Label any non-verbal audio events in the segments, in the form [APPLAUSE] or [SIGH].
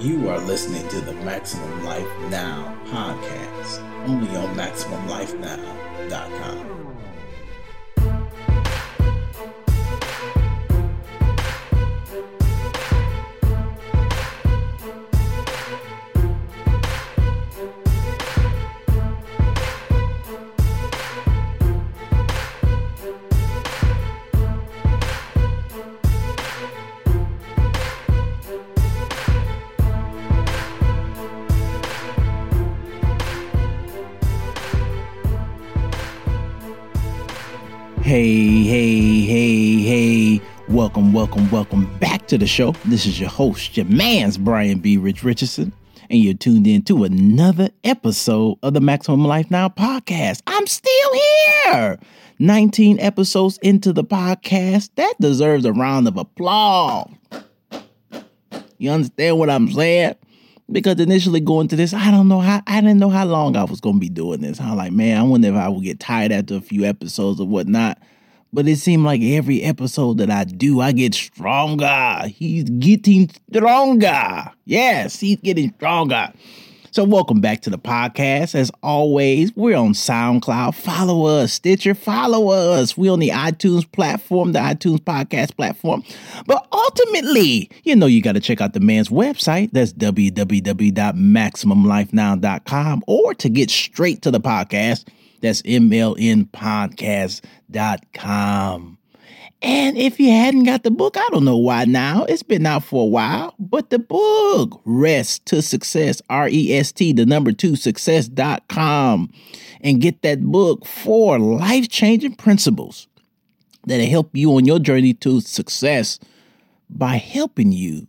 You are listening to the Maximum Life Now podcast, only on MaximumLifeNow.com. Welcome, welcome, back to the show. This is your host, your man's Brian B. Rich Richardson, and you're tuned in to another episode of the Maximum Life Now podcast. I'm still here. 19 episodes into the podcast. That deserves a round of applause. You understand what I'm saying? Because initially going to this, I don't know how I didn't know how long I was gonna be doing this. I'm like, man, I wonder if I would get tired after a few episodes or whatnot. But it seemed like every episode that I do, I get stronger. He's getting stronger. Yes, he's getting stronger. So, welcome back to the podcast. As always, we're on SoundCloud. Follow us, Stitcher, follow us. We're on the iTunes platform, the iTunes podcast platform. But ultimately, you know, you got to check out the man's website. That's www.maximumlifenow.com. Or to get straight to the podcast, that's mlnpodcast.com. And if you hadn't got the book, I don't know why now. It's been out for a while. But the book, Rest to Success, R E S T, the number two, success.com. And get that book for life changing principles that'll help you on your journey to success by helping you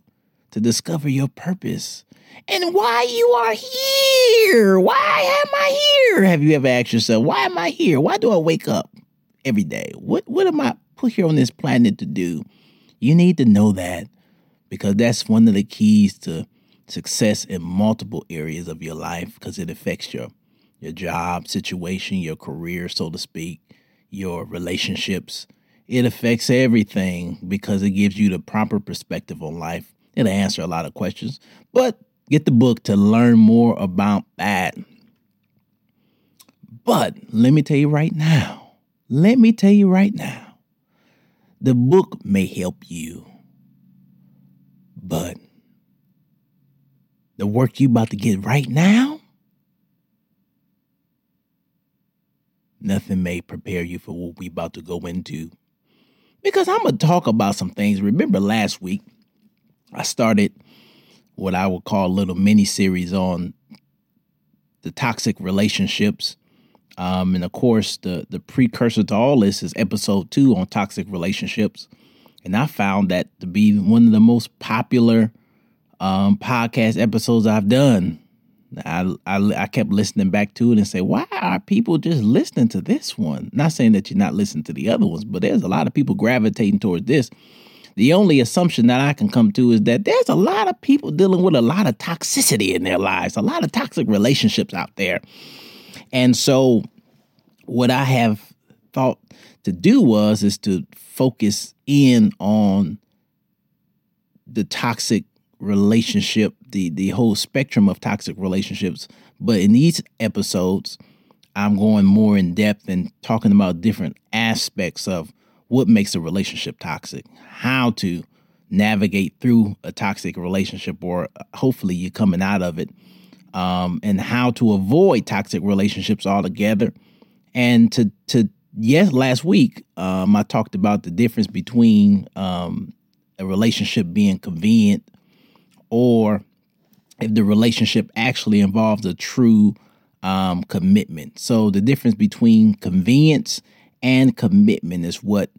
to discover your purpose and why you are here. Why am I here? Have you ever asked yourself, why am I here? Why do I wake up every day? What what am I put here on this planet to do? You need to know that because that's one of the keys to success in multiple areas of your life because it affects your your job situation, your career, so to speak, your relationships. It affects everything because it gives you the proper perspective on life. It'll answer a lot of questions. But get the book to learn more about that. But let me tell you right now, let me tell you right now, the book may help you, but the work you about to get right now, nothing may prepare you for what we about to go into. Because I'm gonna talk about some things. Remember last week, I started what I would call a little mini series on the toxic relationships. Um, and of course, the the precursor to all this is episode two on toxic relationships. And I found that to be one of the most popular um, podcast episodes I've done. I, I I kept listening back to it and say, why are people just listening to this one? Not saying that you're not listening to the other ones, but there's a lot of people gravitating towards this the only assumption that I can come to is that there's a lot of people dealing with a lot of toxicity in their lives, a lot of toxic relationships out there. And so what I have thought to do was is to focus in on the toxic relationship, the the whole spectrum of toxic relationships. But in these episodes, I'm going more in depth and talking about different aspects of what makes a relationship toxic, how to navigate through a toxic relationship, or hopefully you're coming out of it, um, and how to avoid toxic relationships altogether. And to to yes, last week um, I talked about the difference between um, a relationship being convenient or if the relationship actually involves a true um, commitment. So the difference between convenience and commitment is what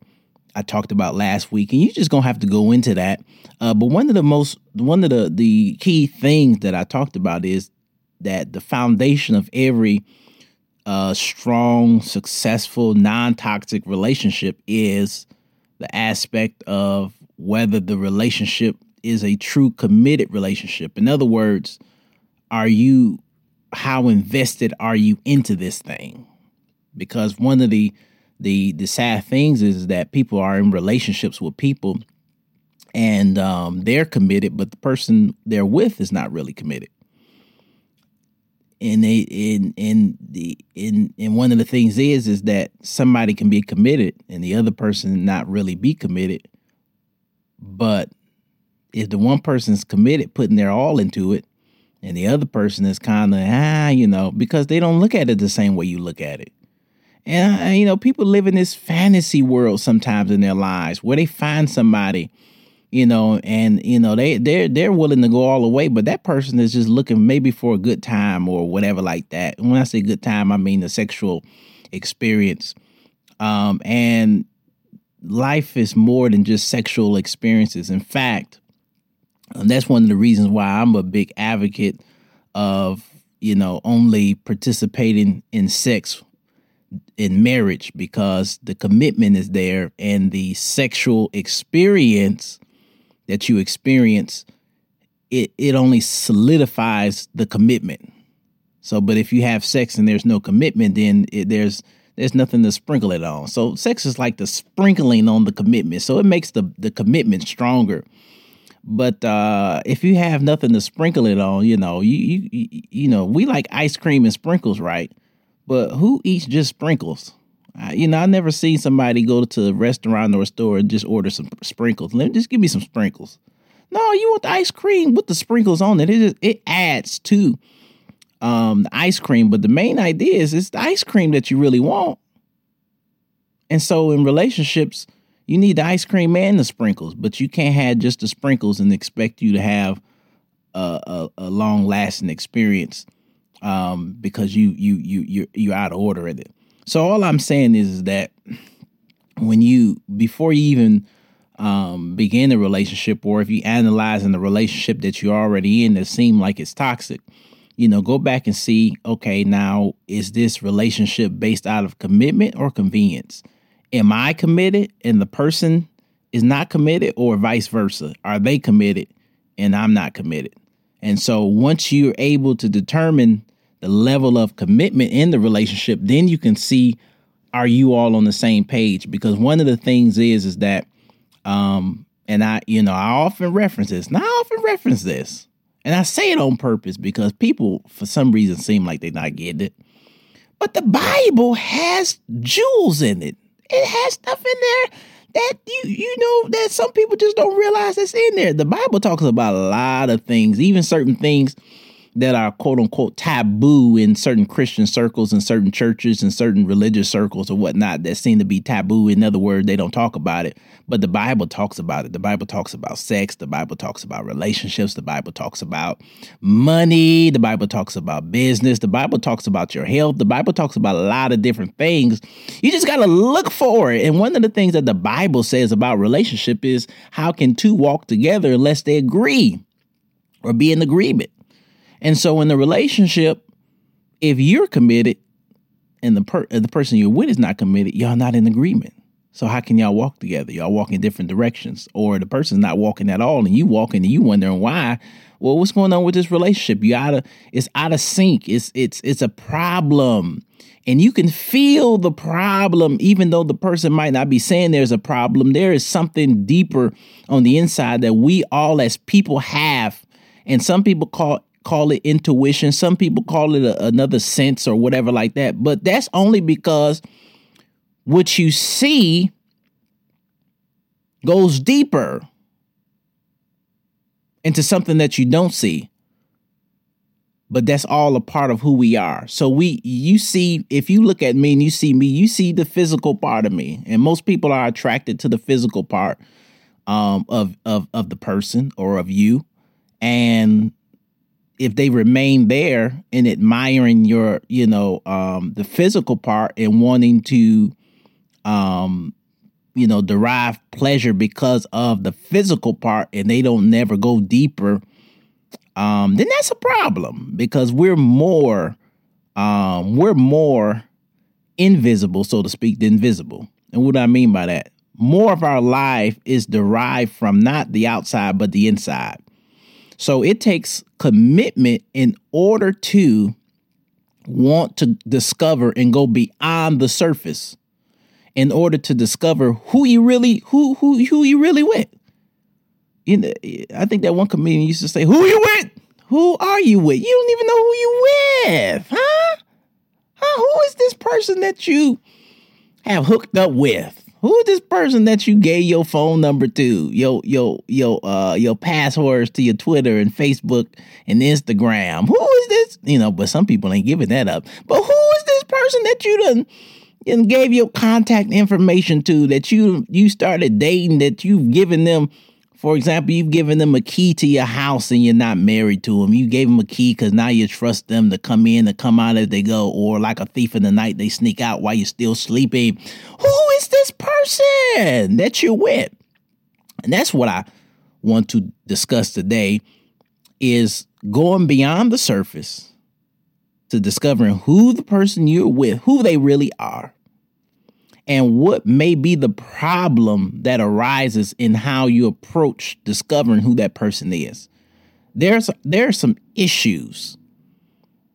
I talked about last week, and you're just gonna have to go into that. Uh, but one of the most, one of the the key things that I talked about is that the foundation of every uh, strong, successful, non toxic relationship is the aspect of whether the relationship is a true committed relationship. In other words, are you how invested are you into this thing? Because one of the the the sad things is that people are in relationships with people and um, they're committed, but the person they're with is not really committed. And they in in the in and one of the things is is that somebody can be committed and the other person not really be committed. But if the one person's committed, putting their all into it, and the other person is kind of ah, you know, because they don't look at it the same way you look at it. And uh, you know, people live in this fantasy world sometimes in their lives where they find somebody you know, and you know they they're they're willing to go all the way, but that person is just looking maybe for a good time or whatever like that. And when I say good time, I mean the sexual experience. Um, and life is more than just sexual experiences. In fact, that's one of the reasons why I'm a big advocate of you know only participating in sex in marriage because the commitment is there and the sexual experience that you experience, it it only solidifies the commitment. So, but if you have sex and there's no commitment, then it, there's there's nothing to sprinkle it on. So, sex is like the sprinkling on the commitment. So it makes the the commitment stronger. But uh, if you have nothing to sprinkle it on, you know, you you you know, we like ice cream and sprinkles, right? But who eats just sprinkles? you know, I never seen somebody go to a restaurant or a store and just order some sprinkles. Let me just give me some sprinkles. No, you want the ice cream with the sprinkles on it. It just, it adds to um, the ice cream, but the main idea is it's the ice cream that you really want. And so in relationships, you need the ice cream and the sprinkles, but you can't have just the sprinkles and expect you to have a, a, a long lasting experience um, because you you you you're, you're out of order in it. So all I'm saying is, is that when you before you even um, begin a relationship, or if you analyze in the relationship that you're already in that seem like it's toxic, you know, go back and see. Okay, now is this relationship based out of commitment or convenience? Am I committed and the person is not committed, or vice versa? Are they committed and I'm not committed? And so once you're able to determine the level of commitment in the relationship, then you can see are you all on the same page? Because one of the things is is that um and I you know I often reference this. Now I often reference this. And I say it on purpose because people for some reason seem like they're not getting it. But the Bible has jewels in it. It has stuff in there that you you know that some people just don't realize that's in there. The Bible talks about a lot of things, even certain things that are quote unquote taboo in certain Christian circles and certain churches and certain religious circles or whatnot that seem to be taboo. In other words, they don't talk about it, but the Bible talks about it. The Bible talks about sex. The Bible talks about relationships. The Bible talks about money. The Bible talks about business. The Bible talks about your health. The Bible talks about a lot of different things. You just got to look for it. And one of the things that the Bible says about relationship is how can two walk together unless they agree or be in agreement? And so in the relationship, if you're committed and the per- the person you're with is not committed, y'all not in agreement. So how can y'all walk together? Y'all walk in different directions, or the person's not walking at all, and you walking and you wondering why. Well, what's going on with this relationship? You out of it's out of sync. It's it's it's a problem, and you can feel the problem, even though the person might not be saying there's a problem. There is something deeper on the inside that we all as people have, and some people call call it intuition. Some people call it a, another sense or whatever like that. But that's only because what you see goes deeper into something that you don't see. But that's all a part of who we are. So we you see if you look at me and you see me, you see the physical part of me. And most people are attracted to the physical part um, of of of the person or of you. And if they remain there and admiring your, you know, um, the physical part and wanting to, um, you know, derive pleasure because of the physical part, and they don't never go deeper, um, then that's a problem because we're more, um, we're more invisible, so to speak, than visible. And what I mean by that? More of our life is derived from not the outside, but the inside. So it takes commitment in order to want to discover and go beyond the surface in order to discover who you really who who who you really with. you know, I think that one comedian used to say, "Who you with? Who are you with? You don't even know who you with, huh? Huh? Who is this person that you have hooked up with? Who is this person that you gave your phone number to, your your your uh your passwords to your Twitter and Facebook and Instagram? Who is this? You know, but some people ain't giving that up. But who is this person that you done and gave your contact information to that you you started dating that you've given them for example, you've given them a key to your house and you're not married to them. You gave them a key because now you trust them to come in and come out as they go, or like a thief in the night, they sneak out while you're still sleeping. Who is this person that you're with? And that's what I want to discuss today is going beyond the surface to discovering who the person you're with, who they really are and what may be the problem that arises in how you approach discovering who that person is. There's there are some issues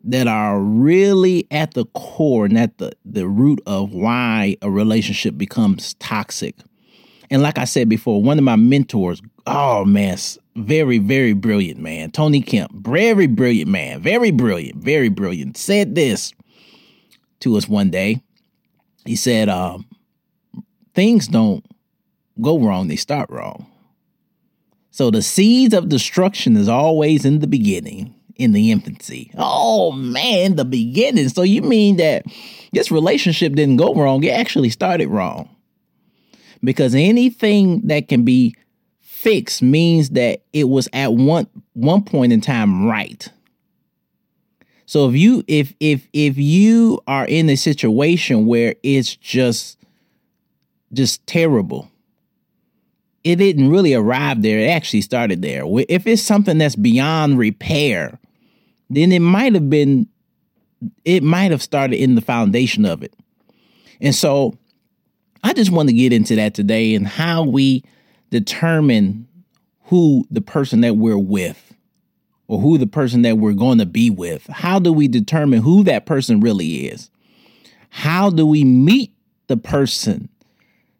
that are really at the core and at the, the root of why a relationship becomes toxic. And like I said before, one of my mentors, oh man, very, very brilliant man, Tony Kemp, very brilliant man, very brilliant, very brilliant, said this to us one day he said, um, things don't go wrong, they start wrong. So the seeds of destruction is always in the beginning, in the infancy. Oh man, the beginning. So you mean that this relationship didn't go wrong, it actually started wrong. Because anything that can be fixed means that it was at one one point in time right. So if you if if if you are in a situation where it's just just terrible, it didn't really arrive there. It actually started there. If it's something that's beyond repair, then it might have been it might have started in the foundation of it. And so I just want to get into that today and how we determine who the person that we're with or who the person that we're going to be with. How do we determine who that person really is? How do we meet the person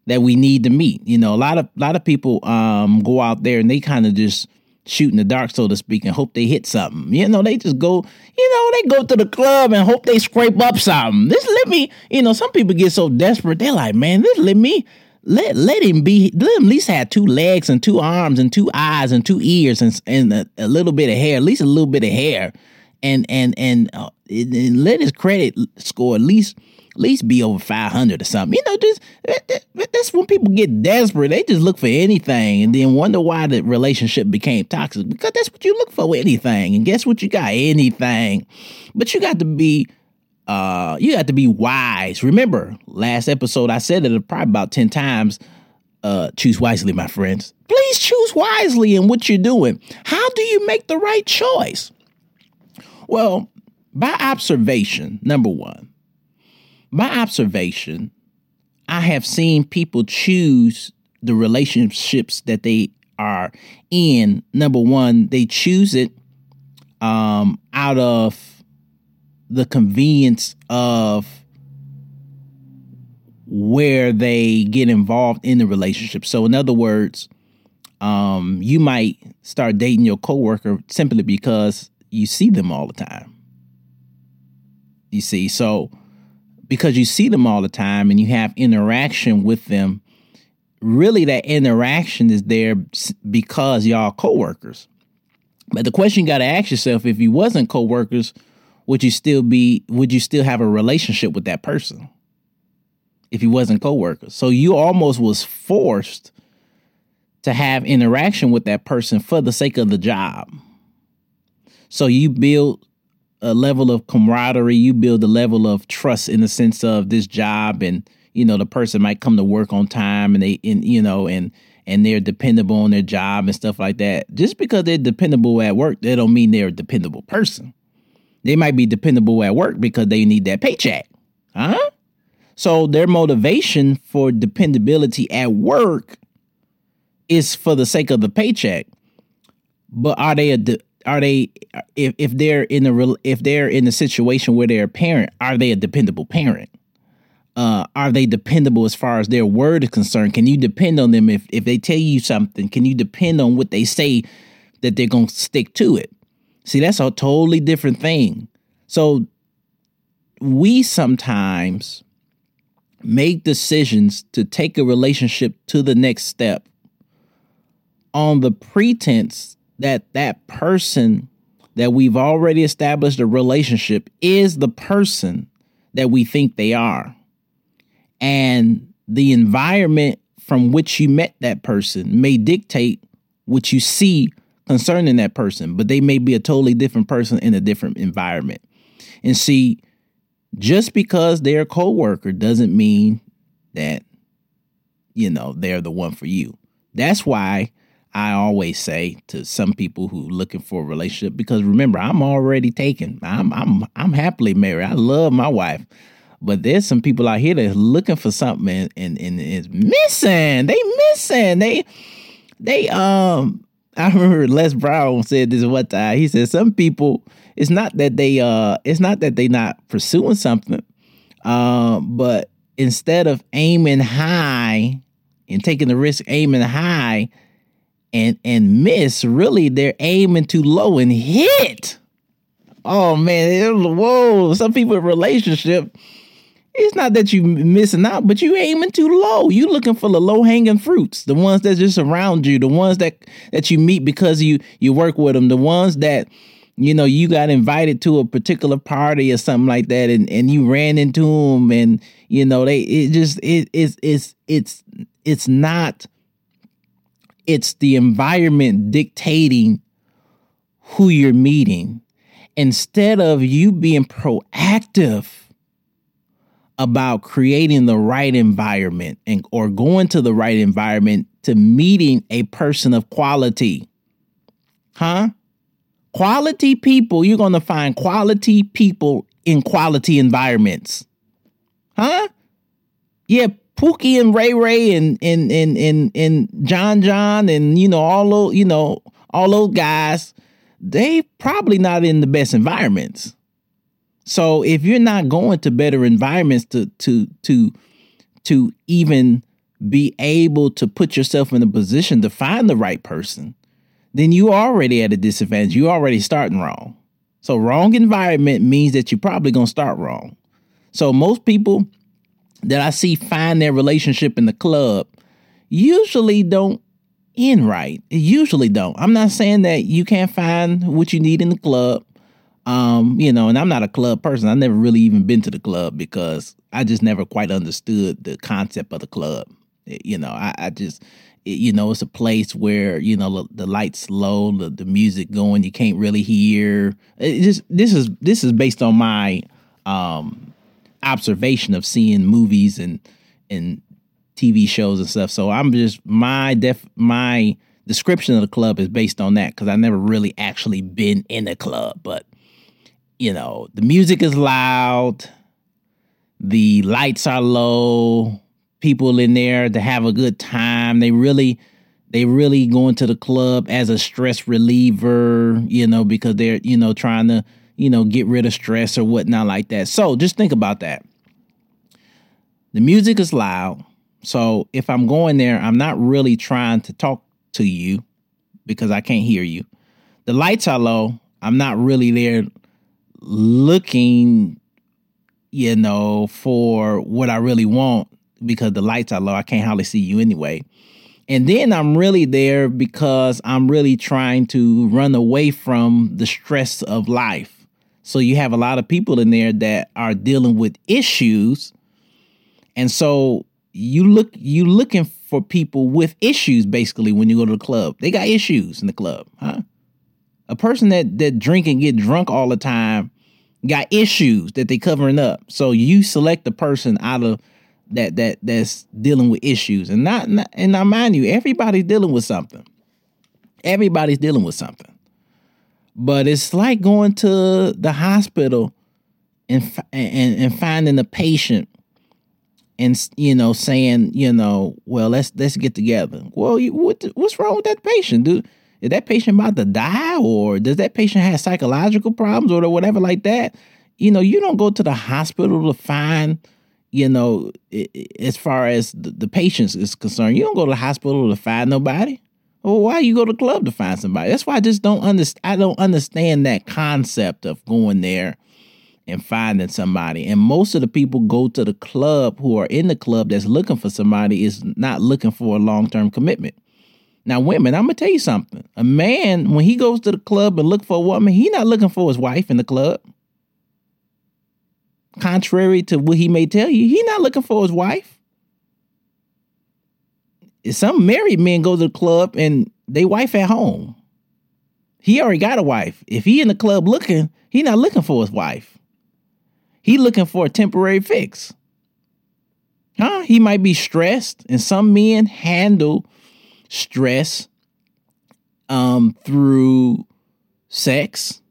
that we need to meet? You know, a lot of a lot of people um, go out there and they kind of just shoot in the dark, so to speak, and hope they hit something. You know, they just go, you know, they go to the club and hope they scrape up something. This let me, you know, some people get so desperate, they're like, man, this let me let let him be let him at least have two legs and two arms and two eyes and two ears and and a, a little bit of hair at least a little bit of hair. And and and, uh, and let his credit score at least at least be over 500 or something. You know just that's when people get desperate. They just look for anything and then wonder why the relationship became toxic. Because that's what you look for anything. And guess what? You got anything. But you got to be uh, you have to be wise. Remember, last episode I said it probably about 10 times. Uh, choose wisely, my friends. Please choose wisely in what you're doing. How do you make the right choice? Well, by observation, number one, by observation, I have seen people choose the relationships that they are in. Number one, they choose it um, out of the convenience of where they get involved in the relationship. So, in other words, um, you might start dating your coworker simply because you see them all the time. You see, so because you see them all the time and you have interaction with them, really that interaction is there because y'all coworkers. But the question you got to ask yourself if you wasn't coworkers, would you still be would you still have a relationship with that person if he wasn't co-workers so you almost was forced to have interaction with that person for the sake of the job. So you build a level of camaraderie you build a level of trust in the sense of this job and you know the person might come to work on time and they and you know and and they're dependable on their job and stuff like that. Just because they're dependable at work that don't mean they're a dependable person they might be dependable at work because they need that paycheck. Huh? So their motivation for dependability at work is for the sake of the paycheck. But are they a are they if if they're in a if they're in a situation where they're a parent, are they a dependable parent? uh, are they dependable as far as their word is concerned? Can you depend on them if if they tell you something? Can you depend on what they say that they're gonna stick to it? See, that's a totally different thing. So we sometimes make decisions to take a relationship to the next step on the pretense that that person that we've already established a relationship is the person that we think they are. And the environment from which you met that person may dictate what you see concerning that person, but they may be a totally different person in a different environment. And see, just because they're a coworker doesn't mean that you know they're the one for you. That's why I always say to some people who looking for a relationship because remember I'm already taken. I'm I'm I'm happily married. I love my wife. But there's some people out here that's looking for something and, and, and is missing. They missing. They they um I remember Les Brown said this one time. He said some people it's not that they uh it's not that they not pursuing something. Uh, but instead of aiming high and taking the risk aiming high, and and miss, really they're aiming too low and hit. Oh man, whoa! Some people in relationship, it's not that you missing out, but you aiming too low. You looking for the low hanging fruits, the ones that just around you, the ones that that you meet because you you work with them, the ones that you know you got invited to a particular party or something like that, and and you ran into them, and you know they it just it it's it's it's it's not it's the environment dictating who you're meeting instead of you being proactive about creating the right environment and or going to the right environment to meeting a person of quality. Huh? Quality people you're going to find quality people in quality environments. Huh? Yeah Pookie and Ray Ray and and and and and John John and you know all those you know all those guys, they probably not in the best environments. So if you're not going to better environments to to to to even be able to put yourself in a position to find the right person, then you already at a disadvantage. You already starting wrong. So wrong environment means that you're probably gonna start wrong. So most people that I see find their relationship in the club usually don't end right. It usually don't. I'm not saying that you can't find what you need in the club. Um, you know, and I'm not a club person. I've never really even been to the club because I just never quite understood the concept of the club. You know, I, I just you know, it's a place where you know the lights low, the, the music going, you can't really hear. It just this is this is based on my um observation of seeing movies and and TV shows and stuff. So I'm just my def my description of the club is based on that because I never really actually been in a club. But you know, the music is loud, the lights are low, people in there to have a good time. They really they really go into the club as a stress reliever, you know, because they're, you know, trying to you know, get rid of stress or whatnot like that. So just think about that. The music is loud. So if I'm going there, I'm not really trying to talk to you because I can't hear you. The lights are low. I'm not really there looking, you know, for what I really want because the lights are low. I can't hardly see you anyway. And then I'm really there because I'm really trying to run away from the stress of life. So you have a lot of people in there that are dealing with issues. And so you look you looking for people with issues basically when you go to the club. They got issues in the club, huh? A person that that drink and get drunk all the time got issues that they covering up. So you select the person out of that that that's dealing with issues. And not, not and I mind you, everybody's dealing with something. Everybody's dealing with something. But it's like going to the hospital and and and finding a patient and you know saying you know well let's let's get together. Well, you, what what's wrong with that patient, dude? Is that patient about to die, or does that patient have psychological problems, or whatever like that? You know, you don't go to the hospital to find you know, as far as the, patients is concerned, you don't go to the hospital to find nobody. Well, why you go to the club to find somebody? That's why I just don't understand. I don't understand that concept of going there and finding somebody. And most of the people go to the club who are in the club that's looking for somebody is not looking for a long term commitment. Now, women, I'm gonna tell you something. A man, when he goes to the club and look for a woman, he not looking for his wife in the club. Contrary to what he may tell you, he not looking for his wife some married men go to the club and they wife at home. He already got a wife. If he in the club looking, he not looking for his wife. He looking for a temporary fix. Huh? He might be stressed, and some men handle stress um, through sex.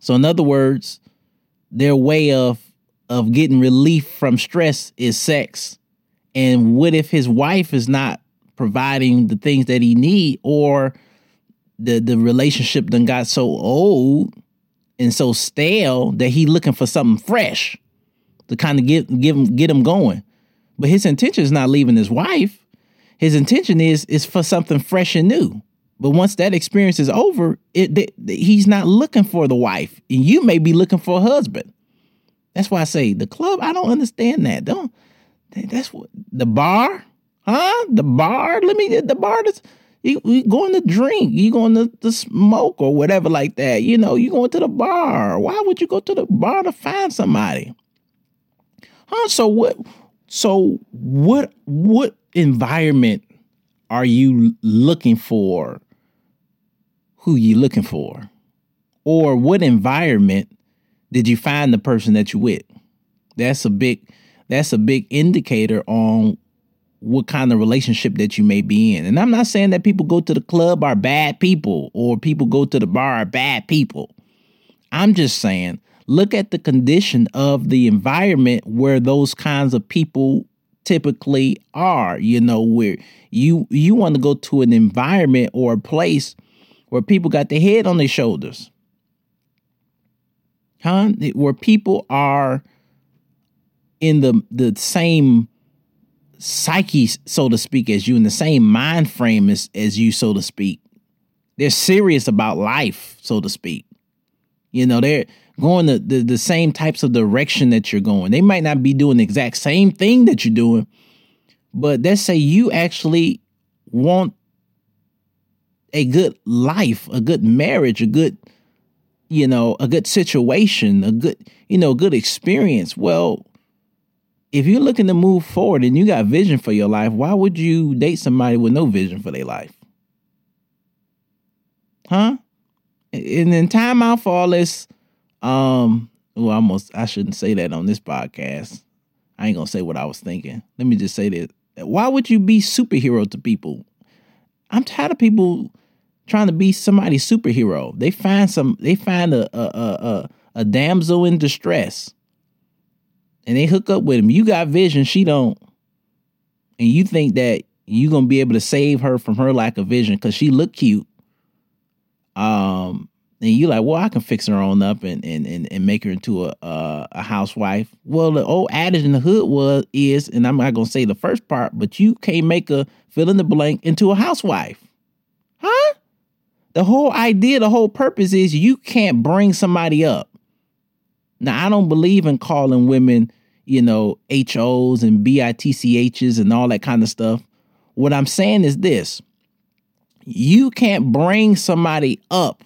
So, in other words, their way of of getting relief from stress is sex. And what if his wife is not providing the things that he need or the the relationship then got so old and so stale that he looking for something fresh to kind of get give him get him going. But his intention is not leaving his wife. His intention is is for something fresh and new. But once that experience is over, it, he's not looking for the wife, and you may be looking for a husband. That's why I say the club. I don't understand that. Don't that's what the bar, huh? The bar. Let me the bar. That's you, you going to drink. You going to, to smoke or whatever like that. You know, you going to the bar. Why would you go to the bar to find somebody? Huh? So what? So what? What environment are you looking for? Who you looking for? Or what environment did you find the person that you with? That's a big that's a big indicator on what kind of relationship that you may be in. And I'm not saying that people go to the club are bad people or people go to the bar are bad people. I'm just saying look at the condition of the environment where those kinds of people typically are, you know, where you you want to go to an environment or a place where people got their head on their shoulders. Huh? Where people are in the the same psyche, so to speak, as you, in the same mind frame as, as you, so to speak. They're serious about life, so to speak. You know, they're going the, the, the same types of direction that you're going. They might not be doing the exact same thing that you're doing, but let's say you actually want a good life, a good marriage, a good, you know, a good situation, a good, you know, good experience. Well, if you're looking to move forward and you got vision for your life, why would you date somebody with no vision for their life? Huh? And then time out for all this. Um, well, almost I shouldn't say that on this podcast. I ain't gonna say what I was thinking. Let me just say this. Why would you be superhero to people? I'm tired of people trying to be somebody's superhero. They find some they find a a a, a, a damsel in distress and they hook up with him. You got vision, she don't. And you think that you gonna be able to save her from her lack of vision because she look cute. Um, and you like, well, I can fix her on up and and and, and make her into a, a, a housewife. Well, the old adage in the hood was is, and I'm not gonna say the first part, but you can't make a fill in the blank into a housewife, huh? The whole idea, the whole purpose is you can't bring somebody up. Now, I don't believe in calling women, you know, HOs and BITCHs and all that kind of stuff. What I'm saying is this you can't bring somebody up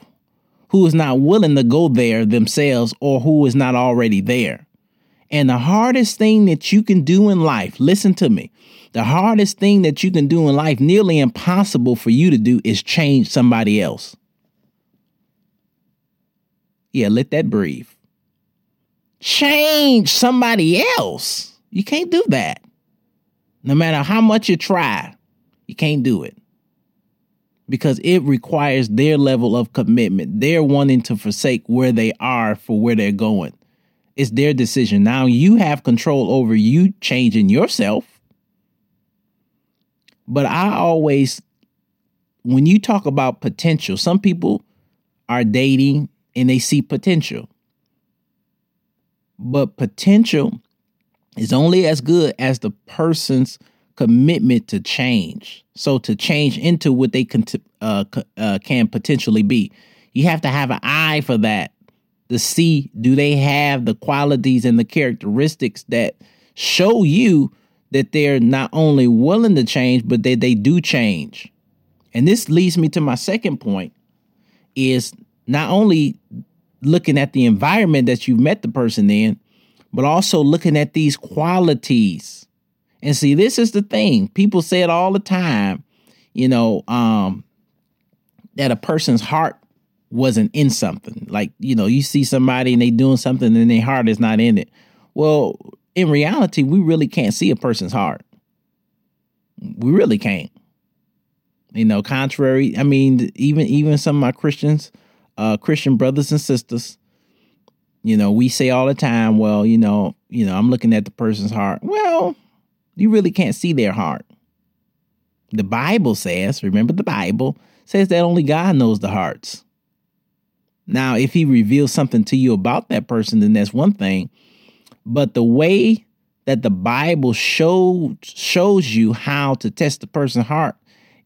who is not willing to go there themselves or who is not already there. And the hardest thing that you can do in life, listen to me, the hardest thing that you can do in life, nearly impossible for you to do, is change somebody else. Yeah, let that breathe change somebody else. You can't do that. No matter how much you try, you can't do it. Because it requires their level of commitment. They're wanting to forsake where they are for where they're going. It's their decision. Now you have control over you changing yourself. But I always, when you talk about potential, some people are dating and they see potential but potential is only as good as the person's commitment to change. So to change into what they can, uh, uh, can potentially be, you have to have an eye for that to see do they have the qualities and the characteristics that show you that they're not only willing to change, but that they do change. And this leads me to my second point is not only looking at the environment that you've met the person in, but also looking at these qualities and see, this is the thing. People say it all the time, you know, um, that a person's heart wasn't in something. Like, you know, you see somebody and they doing something and their heart is not in it. Well, in reality, we really can't see a person's heart. We really can't. You know, contrary, I mean, even even some of my Christians, uh, Christian brothers and sisters, you know, we say all the time, well, you know, you know, I'm looking at the person's heart. Well, you really can't see their heart. The Bible says, remember the Bible says that only God knows the hearts. Now, if he reveals something to you about that person, then that's one thing. But the way that the Bible shows shows you how to test the person's heart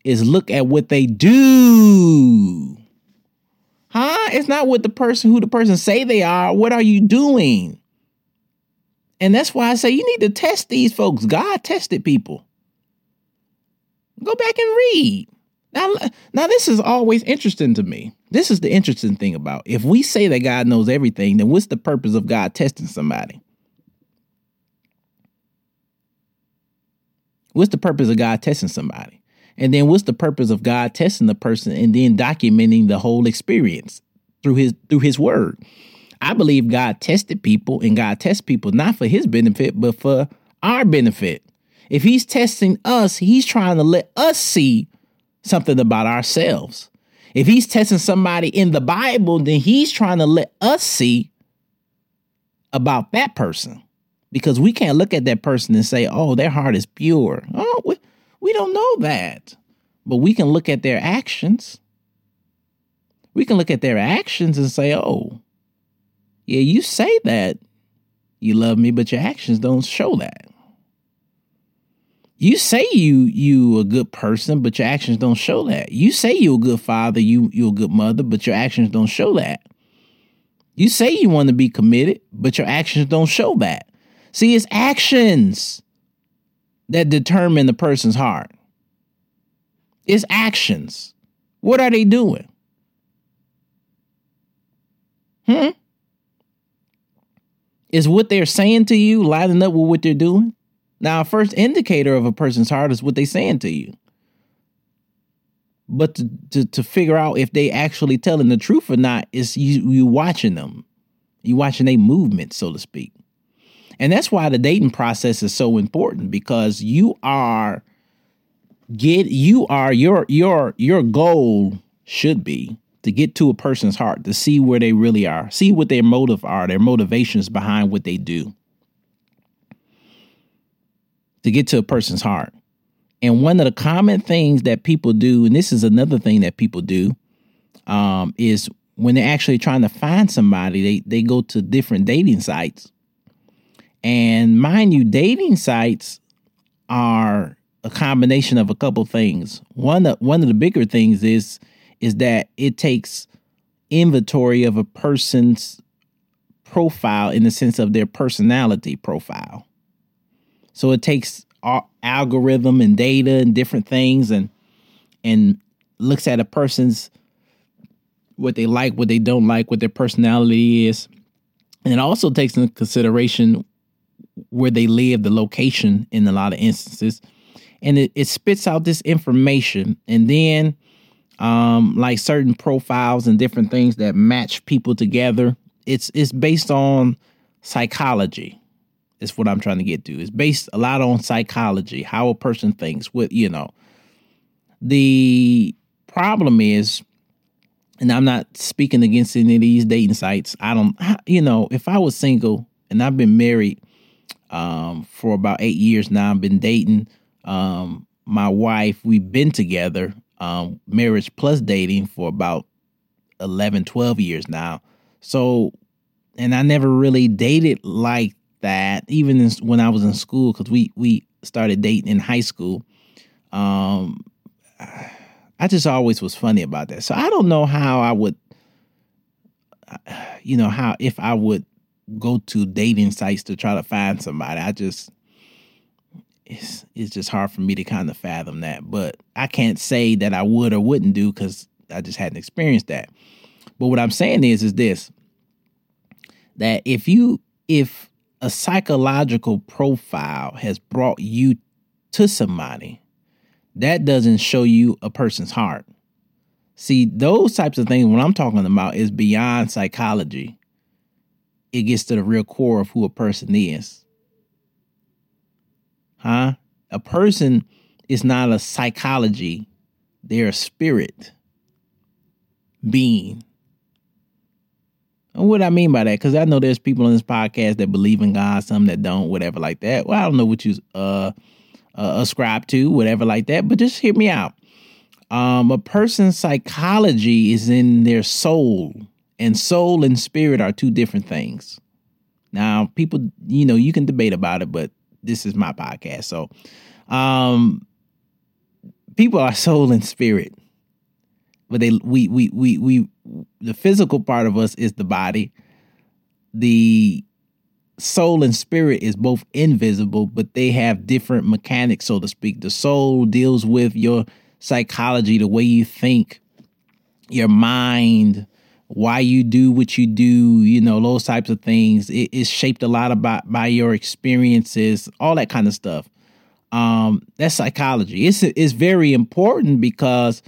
is look at what they do. Huh? It's not what the person who the person say they are. What are you doing? And that's why I say you need to test these folks. God tested people. Go back and read. Now, now this is always interesting to me. This is the interesting thing about if we say that God knows everything, then what's the purpose of God testing somebody? What's the purpose of God testing somebody? And then what's the purpose of God testing the person and then documenting the whole experience through his through his word? I believe God tested people and God tests people not for his benefit, but for our benefit. If he's testing us, he's trying to let us see something about ourselves. If he's testing somebody in the Bible, then he's trying to let us see about that person. Because we can't look at that person and say, oh, their heart is pure. Oh, we, we don't know that. But we can look at their actions. We can look at their actions and say, oh, yeah, you say that you love me, but your actions don't show that. You say you you a good person, but your actions don't show that. You say you're a good father, you you a good mother, but your actions don't show that. You say you want to be committed, but your actions don't show that. See, it's actions that determine the person's heart. It's actions. What are they doing? Hmm? Is what they're saying to you lining up with what they're doing? Now, a first indicator of a person's heart is what they're saying to you. But to, to, to figure out if they actually telling the truth or not is you you watching them. You watching their movement, so to speak. And that's why the dating process is so important because you are get you are your your your goal should be to get to a person's heart, to see where they really are, see what their motive are, their motivations behind what they do. To get to a person's heart. And one of the common things that people do, and this is another thing that people do, um, is when they're actually trying to find somebody, they they go to different dating sites. And mind you, dating sites are a combination of a couple things. One of, one of the bigger things is is that it takes inventory of a person's profile in the sense of their personality profile. So it takes algorithm and data and different things and and looks at a person's what they like, what they don't like, what their personality is. And it also takes into consideration where they live, the location in a lot of instances. And it, it spits out this information. And then um, like certain profiles and different things that match people together. It's it's based on psychology. Is what I'm trying to get to. It's based a lot on psychology, how a person thinks. What you know. The problem is, and I'm not speaking against any of these dating sites. I don't, you know, if I was single and I've been married um, for about eight years now, I've been dating um, my wife. We've been together um, marriage plus dating for about 11, 12 years now. So, and I never really dated like that even in, when I was in school, because we we started dating in high school. Um, I just always was funny about that. So I don't know how I would, you know, how if I would go to dating sites to try to find somebody. I just it's it's just hard for me to kind of fathom that. But I can't say that I would or wouldn't do because I just hadn't experienced that. But what I'm saying is is this that if you if a psychological profile has brought you to somebody, that doesn't show you a person's heart. See, those types of things, what I'm talking about is beyond psychology. It gets to the real core of who a person is. Huh? A person is not a psychology, they're a spirit being. And what I mean by that, because I know there's people on this podcast that believe in God, some that don't, whatever like that. Well, I don't know what you uh, uh ascribe to, whatever like that, but just hear me out. Um, a person's psychology is in their soul, and soul and spirit are two different things. Now, people, you know, you can debate about it, but this is my podcast. So, um, people are soul and spirit, but they we we we we the physical part of us is the body. The soul and spirit is both invisible, but they have different mechanics, so to speak. The soul deals with your psychology, the way you think, your mind, why you do what you do, you know, those types of things. It is shaped a lot about by your experiences, all that kind of stuff. Um, that's psychology. It's it's very important because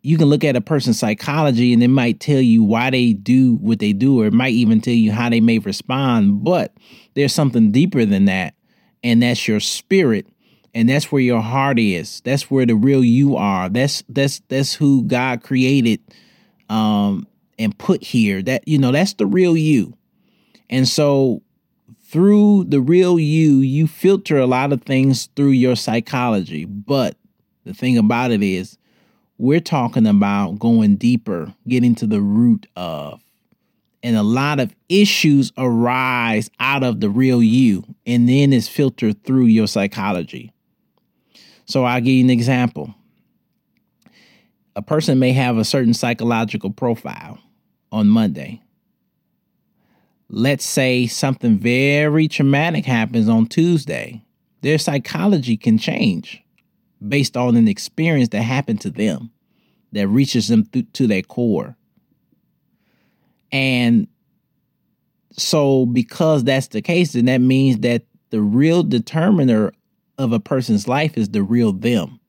you can look at a person's psychology and it might tell you why they do what they do, or it might even tell you how they may respond. But there's something deeper than that, and that's your spirit, and that's where your heart is. That's where the real you are. That's that's that's who God created um, and put here. That you know, that's the real you. And so through the real you, you filter a lot of things through your psychology. But the thing about it is, we're talking about going deeper, getting to the root of. And a lot of issues arise out of the real you, and then it's filtered through your psychology. So I'll give you an example a person may have a certain psychological profile on Monday. Let's say something very traumatic happens on Tuesday. Their psychology can change based on an experience that happened to them that reaches them th- to their core. And so, because that's the case, then that means that the real determiner of a person's life is the real them.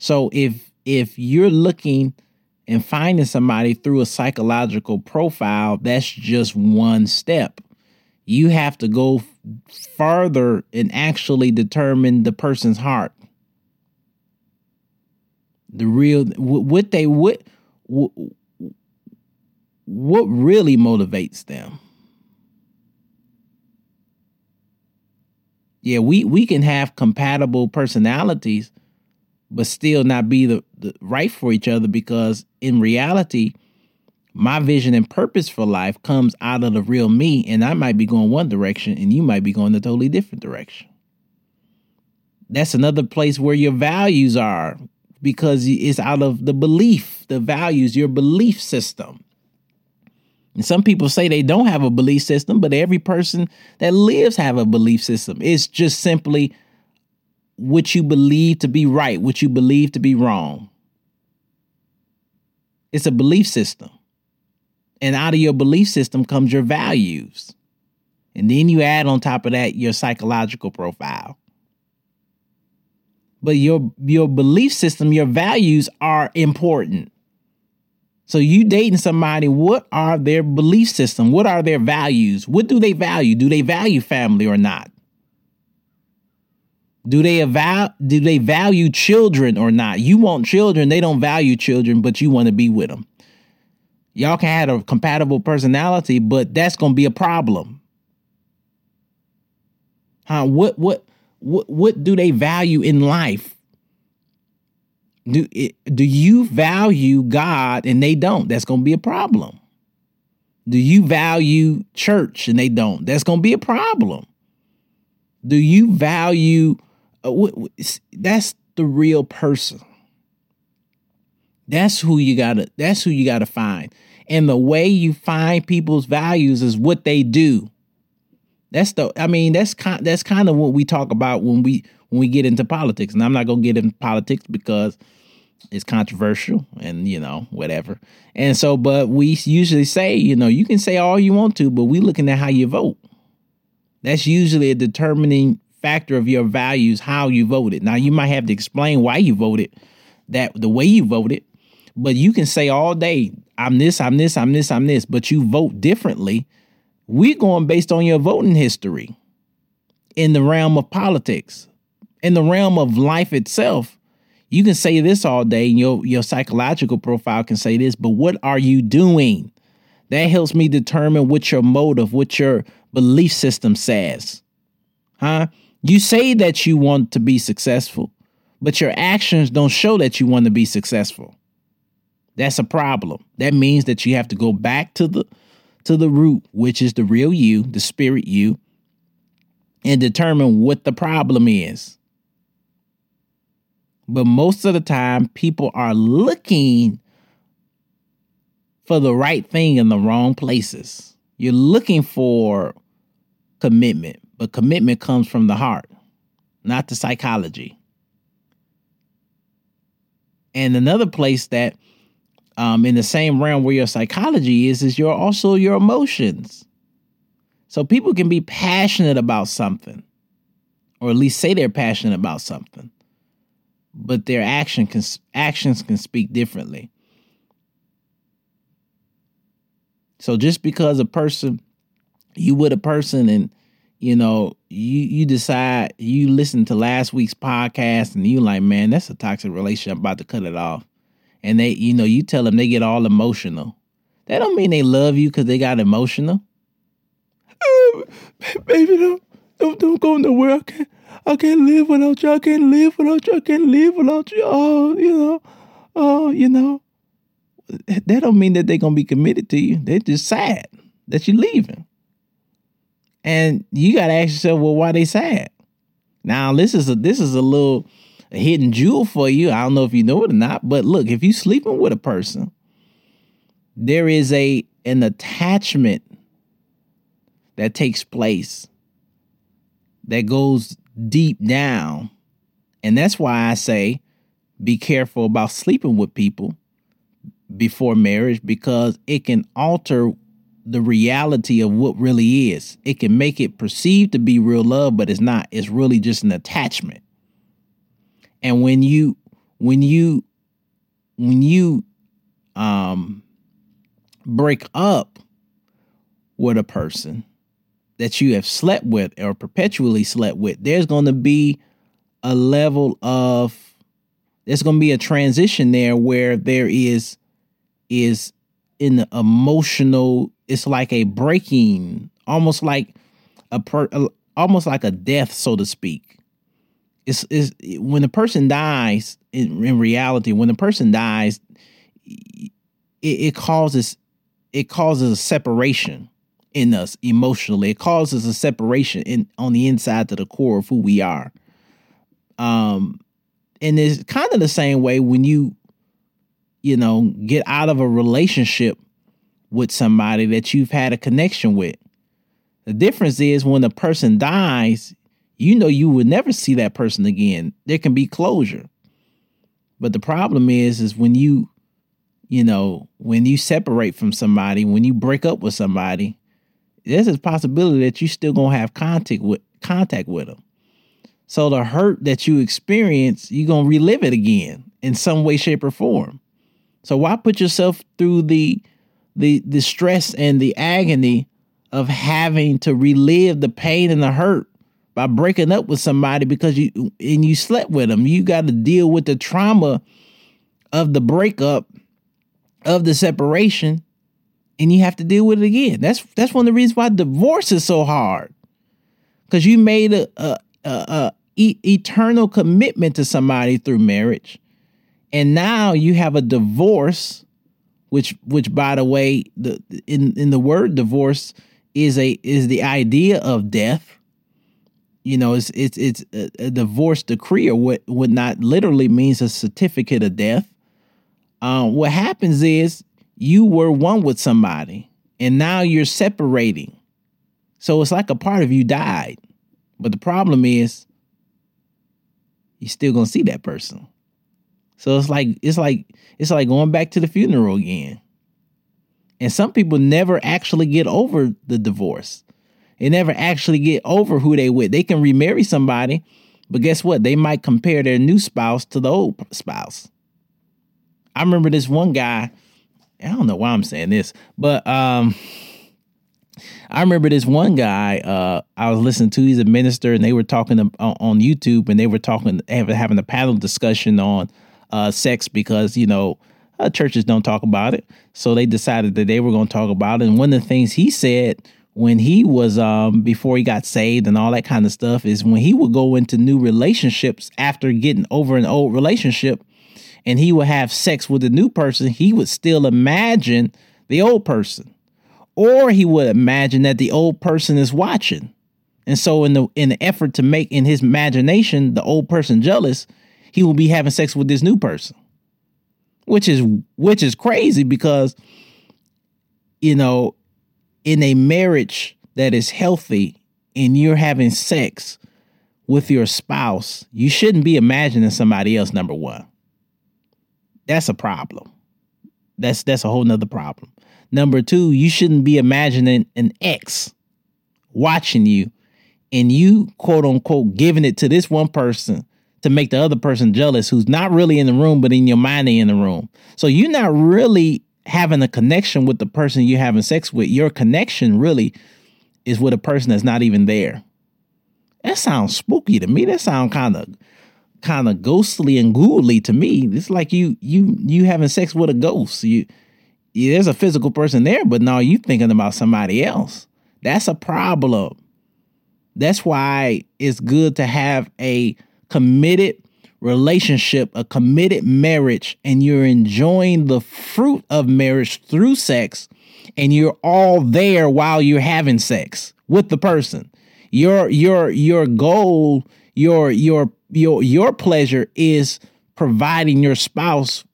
So if if you're looking and finding somebody through a psychological profile, that's just one step. You have to go further and actually determine the person's heart. The real what they what what really motivates them. Yeah, we we can have compatible personalities, but still not be the, the right for each other because in reality, my vision and purpose for life comes out of the real me, and I might be going one direction and you might be going a totally different direction. That's another place where your values are because it's out of the belief, the values, your belief system. And some people say they don't have a belief system, but every person that lives have a belief system. It's just simply what you believe to be right, what you believe to be wrong. It's a belief system. And out of your belief system comes your values. And then you add on top of that your psychological profile. But your your belief system, your values are important. So you dating somebody, what are their belief system? What are their values? What do they value? Do they value family or not? Do they avow, do they value children or not? You want children, they don't value children, but you want to be with them. Y'all can have a compatible personality, but that's going to be a problem. Huh? What what what what do they value in life? Do do you value God and they don't? That's going to be a problem. Do you value church and they don't? That's going to be a problem. Do you value Uh, that's the real person. That's who you got to that's who you got to find. And the way you find people's values is what they do. That's the I mean that's kind that's kind of what we talk about when we when we get into politics. And I'm not to get into politics because it's controversial and you know whatever and so but we usually say you know you can say all you want to but we looking at how you vote that's usually a determining factor of your values how you voted now you might have to explain why you voted that the way you voted but you can say all day i'm this i'm this i'm this i'm this but you vote differently we're going based on your voting history in the realm of politics in the realm of life itself you can say this all day, and your your psychological profile can say this, but what are you doing? That helps me determine what your motive, what your belief system says. Huh? You say that you want to be successful, but your actions don't show that you want to be successful. That's a problem. That means that you have to go back to the to the root, which is the real you, the spirit you, and determine what the problem is. But most of the time, people are looking for the right thing in the wrong places. You're looking for commitment, but commitment comes from the heart, not the psychology. And another place that, um, in the same realm where your psychology is, is your also your emotions. So people can be passionate about something, or at least say they're passionate about something but their action can, actions can speak differently. So just because a person, you with a person and you know, you you decide you listen to last week's podcast and you like, man, that's a toxic relationship. I'm about to cut it off. And they, you know, you tell them they get all emotional. That don't mean they love you because they got emotional. [LAUGHS] baby, don't, don't don't go nowhere. I can't I can't live without you. I can't live without you. I can't live without you. Oh, you know, oh, you know. That don't mean that they're gonna be committed to you. They're just sad that you're leaving. And you gotta ask yourself, well, why they sad? Now, this is a this is a little hidden jewel for you. I don't know if you know it or not, but look, if you sleeping with a person, there is a an attachment that takes place that goes deep down. And that's why I say be careful about sleeping with people before marriage because it can alter the reality of what really is. It can make it perceived to be real love, but it's not. It's really just an attachment. And when you when you when you um break up with a person, that you have slept with or perpetually slept with, there's going to be a level of there's going to be a transition there where there is is in the emotional it's like a breaking almost like a per almost like a death so to speak it's, it's when the person dies in, in reality when the person dies it, it causes it causes a separation in us emotionally. It causes a separation in on the inside to the core of who we are. Um, and it's kind of the same way when you, you know, get out of a relationship with somebody that you've had a connection with. The difference is when a person dies, you know you would never see that person again. There can be closure. But the problem is is when you you know, when you separate from somebody, when you break up with somebody, there's a possibility that you still gonna have contact with contact with them. So the hurt that you experience, you're gonna relive it again in some way, shape, or form. So why put yourself through the the the stress and the agony of having to relive the pain and the hurt by breaking up with somebody because you and you slept with them. You got to deal with the trauma of the breakup, of the separation, and you have to deal with it again. That's that's one of the reasons why divorce is so hard, because you made a, a, a, a eternal commitment to somebody through marriage, and now you have a divorce which which by the way, the in in the word divorce is a is the idea of death. You know, it's it's it's a, a divorce decree, or what what not literally means a certificate of death. Um, what happens is you were one with somebody, and now you're separating. So it's like a part of you died. But the problem is, you're still gonna see that person. So it's like it's like it's like going back to the funeral again. And some people never actually get over the divorce. They never actually get over who they with. They can remarry somebody, but guess what? They might compare their new spouse to the old spouse. I remember this one guy. I don't know why I'm saying this, but um, I remember this one guy uh, I was listening to. He's a minister, and they were talking to, uh, on YouTube, and they were talking, having a panel discussion on uh, sex because you know uh, churches don't talk about it. So they decided that they were going to talk about it. And one of the things he said when he was um, before he got saved and all that kind of stuff is when he would go into new relationships after getting over an old relationship and he would have sex with a new person, he would still imagine the old person. Or he would imagine that the old person is watching. And so in the in the effort to make in his imagination the old person jealous, he will be having sex with this new person. Which is which is crazy because you know, in a marriage that is healthy and you're having sex with your spouse, you shouldn't be imagining somebody else number 1. That's a problem. That's that's a whole nother problem. Number two, you shouldn't be imagining an ex watching you and you quote unquote giving it to this one person to make the other person jealous who's not really in the room, but in your mind they in the room. So you're not really having a connection with the person you're having sex with. Your connection really is with a person that's not even there. That sounds spooky to me. That sounds kind of kind of ghostly and ghouly to me. It's like you you you having sex with a ghost. You, you there's a physical person there, but now you're thinking about somebody else. That's a problem. That's why it's good to have a committed relationship, a committed marriage, and you're enjoying the fruit of marriage through sex, and you're all there while you're having sex with the person. Your your your goal, your your your your pleasure is providing your spouse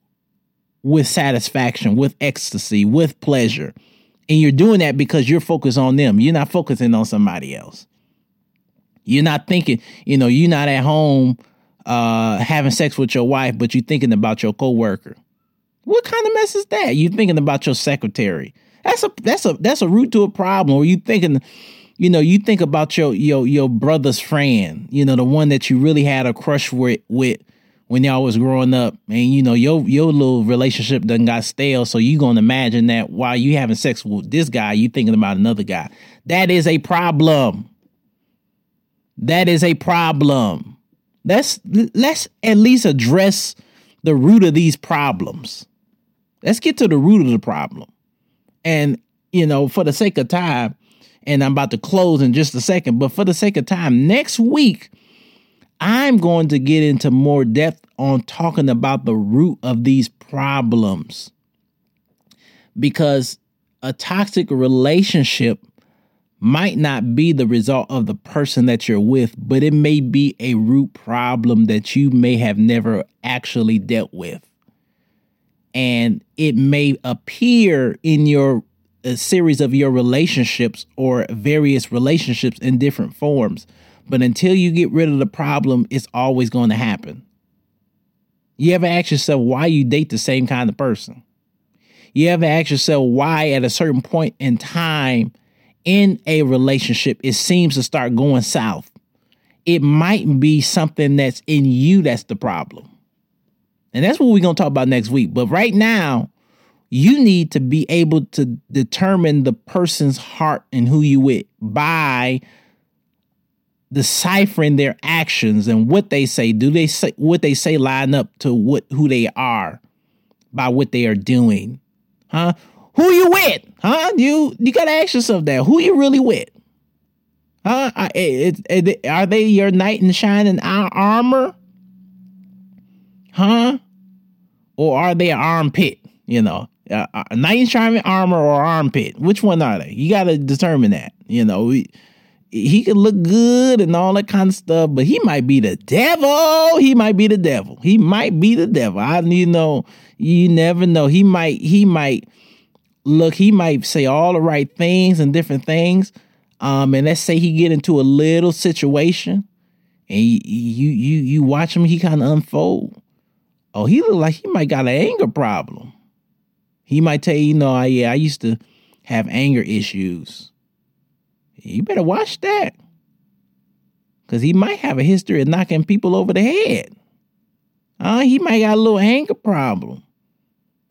with satisfaction, with ecstasy, with pleasure. And you're doing that because you're focused on them. You're not focusing on somebody else. You're not thinking, you know, you're not at home uh, having sex with your wife, but you're thinking about your coworker. What kind of mess is that? You're thinking about your secretary. That's a that's a that's a root to a problem. Or you thinking, you know, you think about your your your brother's friend, you know, the one that you really had a crush with with when y'all was growing up, and you know, your your little relationship done got stale. So you gonna imagine that while you having sex with this guy, you thinking about another guy. That is a problem. That is a problem. Let's let's at least address the root of these problems. Let's get to the root of the problem. And you know, for the sake of time, and I'm about to close in just a second, but for the sake of time, next week I'm going to get into more depth on talking about the root of these problems. Because a toxic relationship might not be the result of the person that you're with, but it may be a root problem that you may have never actually dealt with. And it may appear in your series of your relationships or various relationships in different forms. But until you get rid of the problem, it's always going to happen. You ever ask yourself why you date the same kind of person? You ever ask yourself why at a certain point in time in a relationship, it seems to start going south. It might be something that's in you that's the problem. And that's what we're going to talk about next week. But right now, you need to be able to determine the person's heart and who you with by deciphering their actions and what they say. Do they say what they say line up to what who they are by what they are doing? Huh? Who you with? Huh? You you gotta ask yourself that. Who you really with? Huh? It, it, it, are they your knight in shining armor? Huh? Or are they an armpit? You know, Uh, knight in shining armor or armpit? Which one are they? You got to determine that. You know, he, he can look good and all that kind of stuff, but he might be the devil. He might be the devil. He might be the devil. I you know, you never know. He might he might look, he might say all the right things and different things. Um, and let's say he get into a little situation and you you you, watch him, he kind of unfold. Oh, he look like he might got an anger problem. He might tell you, you know, yeah, I used to have anger issues. You better watch that. Cause he might have a history of knocking people over the head. Uh, he might got a little anger problem.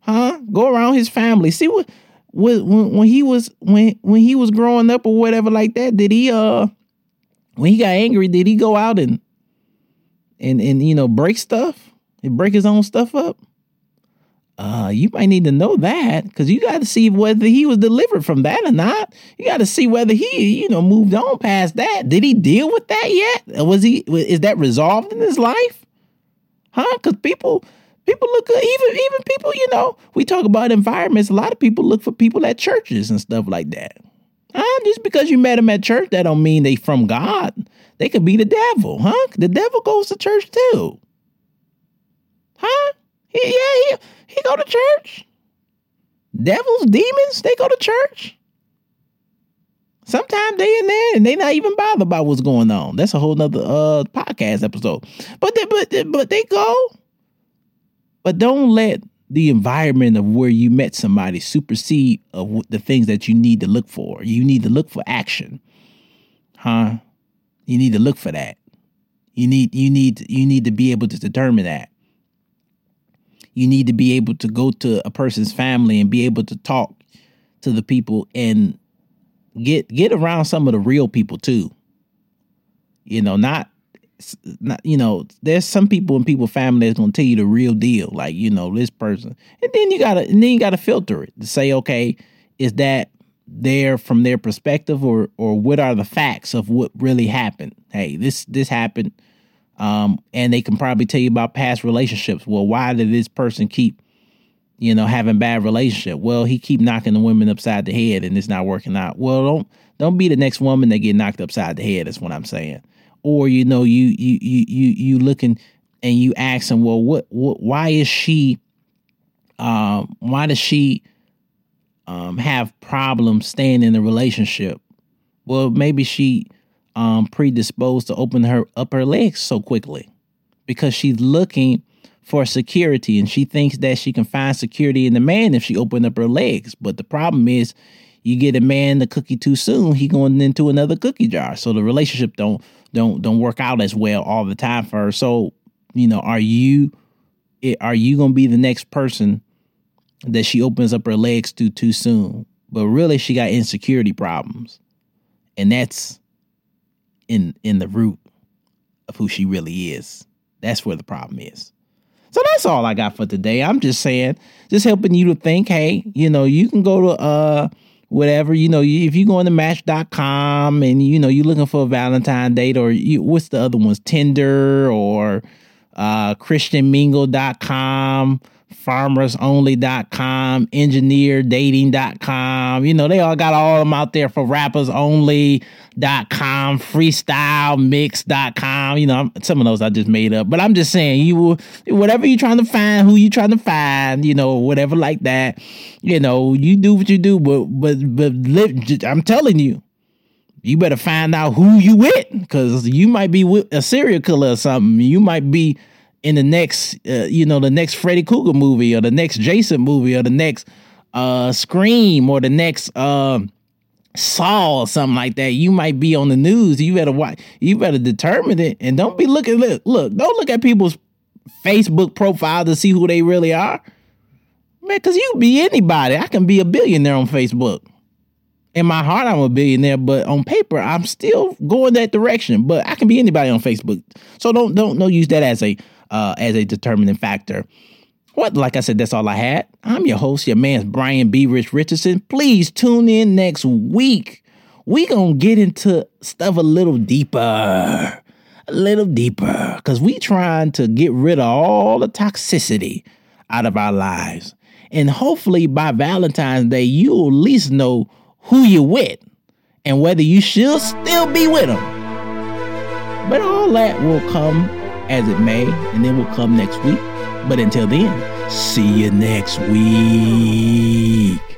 Huh? Go around his family. See what when, when he was when when he was growing up or whatever like that, did he uh when he got angry, did he go out and and and you know break stuff and break his own stuff up? Uh, you might need to know that because you got to see whether he was delivered from that or not. You got to see whether he, you know, moved on past that. Did he deal with that yet? Was he? Is that resolved in his life? Huh? Because people, people look good. Even even people, you know, we talk about environments. A lot of people look for people at churches and stuff like that. Huh? Just because you met them at church, that don't mean they from God. They could be the devil, huh? The devil goes to church too. Huh? He, yeah, he, he go to church. Devils, demons, they go to church. Sometimes they in there and they not even bothered about what's going on. That's a whole nother uh podcast episode. But they, but but they go. But don't let the environment of where you met somebody supersede of the things that you need to look for. You need to look for action. Huh? You need to look for that. You need you need you need to be able to determine that. You need to be able to go to a person's family and be able to talk to the people and get get around some of the real people too. You know, not not you know there's some people in people family that's gonna tell you the real deal like you know this person. And then you gotta and then you gotta filter it to say okay is that there from their perspective or or what are the facts of what really happened? Hey this this happened um and they can probably tell you about past relationships. Well why did this person keep you know having bad relationship? Well he keep knocking the women upside the head and it's not working out. Well don't don't be the next woman that get knocked upside the head that's what i'm saying or you know you you you you you looking and you asking well what what why is she um why does she um have problems staying in a relationship? Well maybe she um predisposed to open her up her legs so quickly because she's looking for security and she thinks that she can find security in the man if she opened up her legs. But the problem is you get a man the cookie too soon he going into another cookie jar. So the relationship don't don't don't work out as well all the time for her. So, you know, are you are you gonna be the next person that she opens up her legs to too soon? But really, she got insecurity problems, and that's in in the root of who she really is. That's where the problem is. So that's all I got for today. I'm just saying, just helping you to think, hey, you know, you can go to uh whatever you know if you go into match.com and you know you're looking for a valentine date or you, what's the other ones? Tinder or uh christianmingle.com farmersonly.com, engineerdating.com. You know, they all got all of them out there for rappersonly.com, freestylemix.com. You know, some of those I just made up, but I'm just saying, you whatever you're trying to find, who you trying to find, you know, whatever like that. You know, you do what you do, but but but live, I'm telling you, you better find out who you with, because you might be with a serial killer or something. You might be in the next, uh, you know, the next Freddy Krueger movie or the next Jason movie or the next uh, Scream or the next uh, Saw or something like that. You might be on the news. You better watch. You better determine it and don't be looking. Look, look. Don't look at people's Facebook profile to see who they really are, man. Because you be anybody. I can be a billionaire on Facebook in my heart I'm a billionaire, but on paper I'm still going that direction. But I can be anybody on Facebook, so don't don't don't use that as a uh, as a determining factor. What, like I said, that's all I had. I'm your host, your man, Brian B. Rich Richardson. Please tune in next week. We gonna get into stuff a little deeper, a little deeper, cause we trying to get rid of all the toxicity out of our lives. And hopefully by Valentine's Day, you'll at least know who you're with and whether you should still be with them. But all that will come as it may, and then we'll come next week. But until then, see you next week.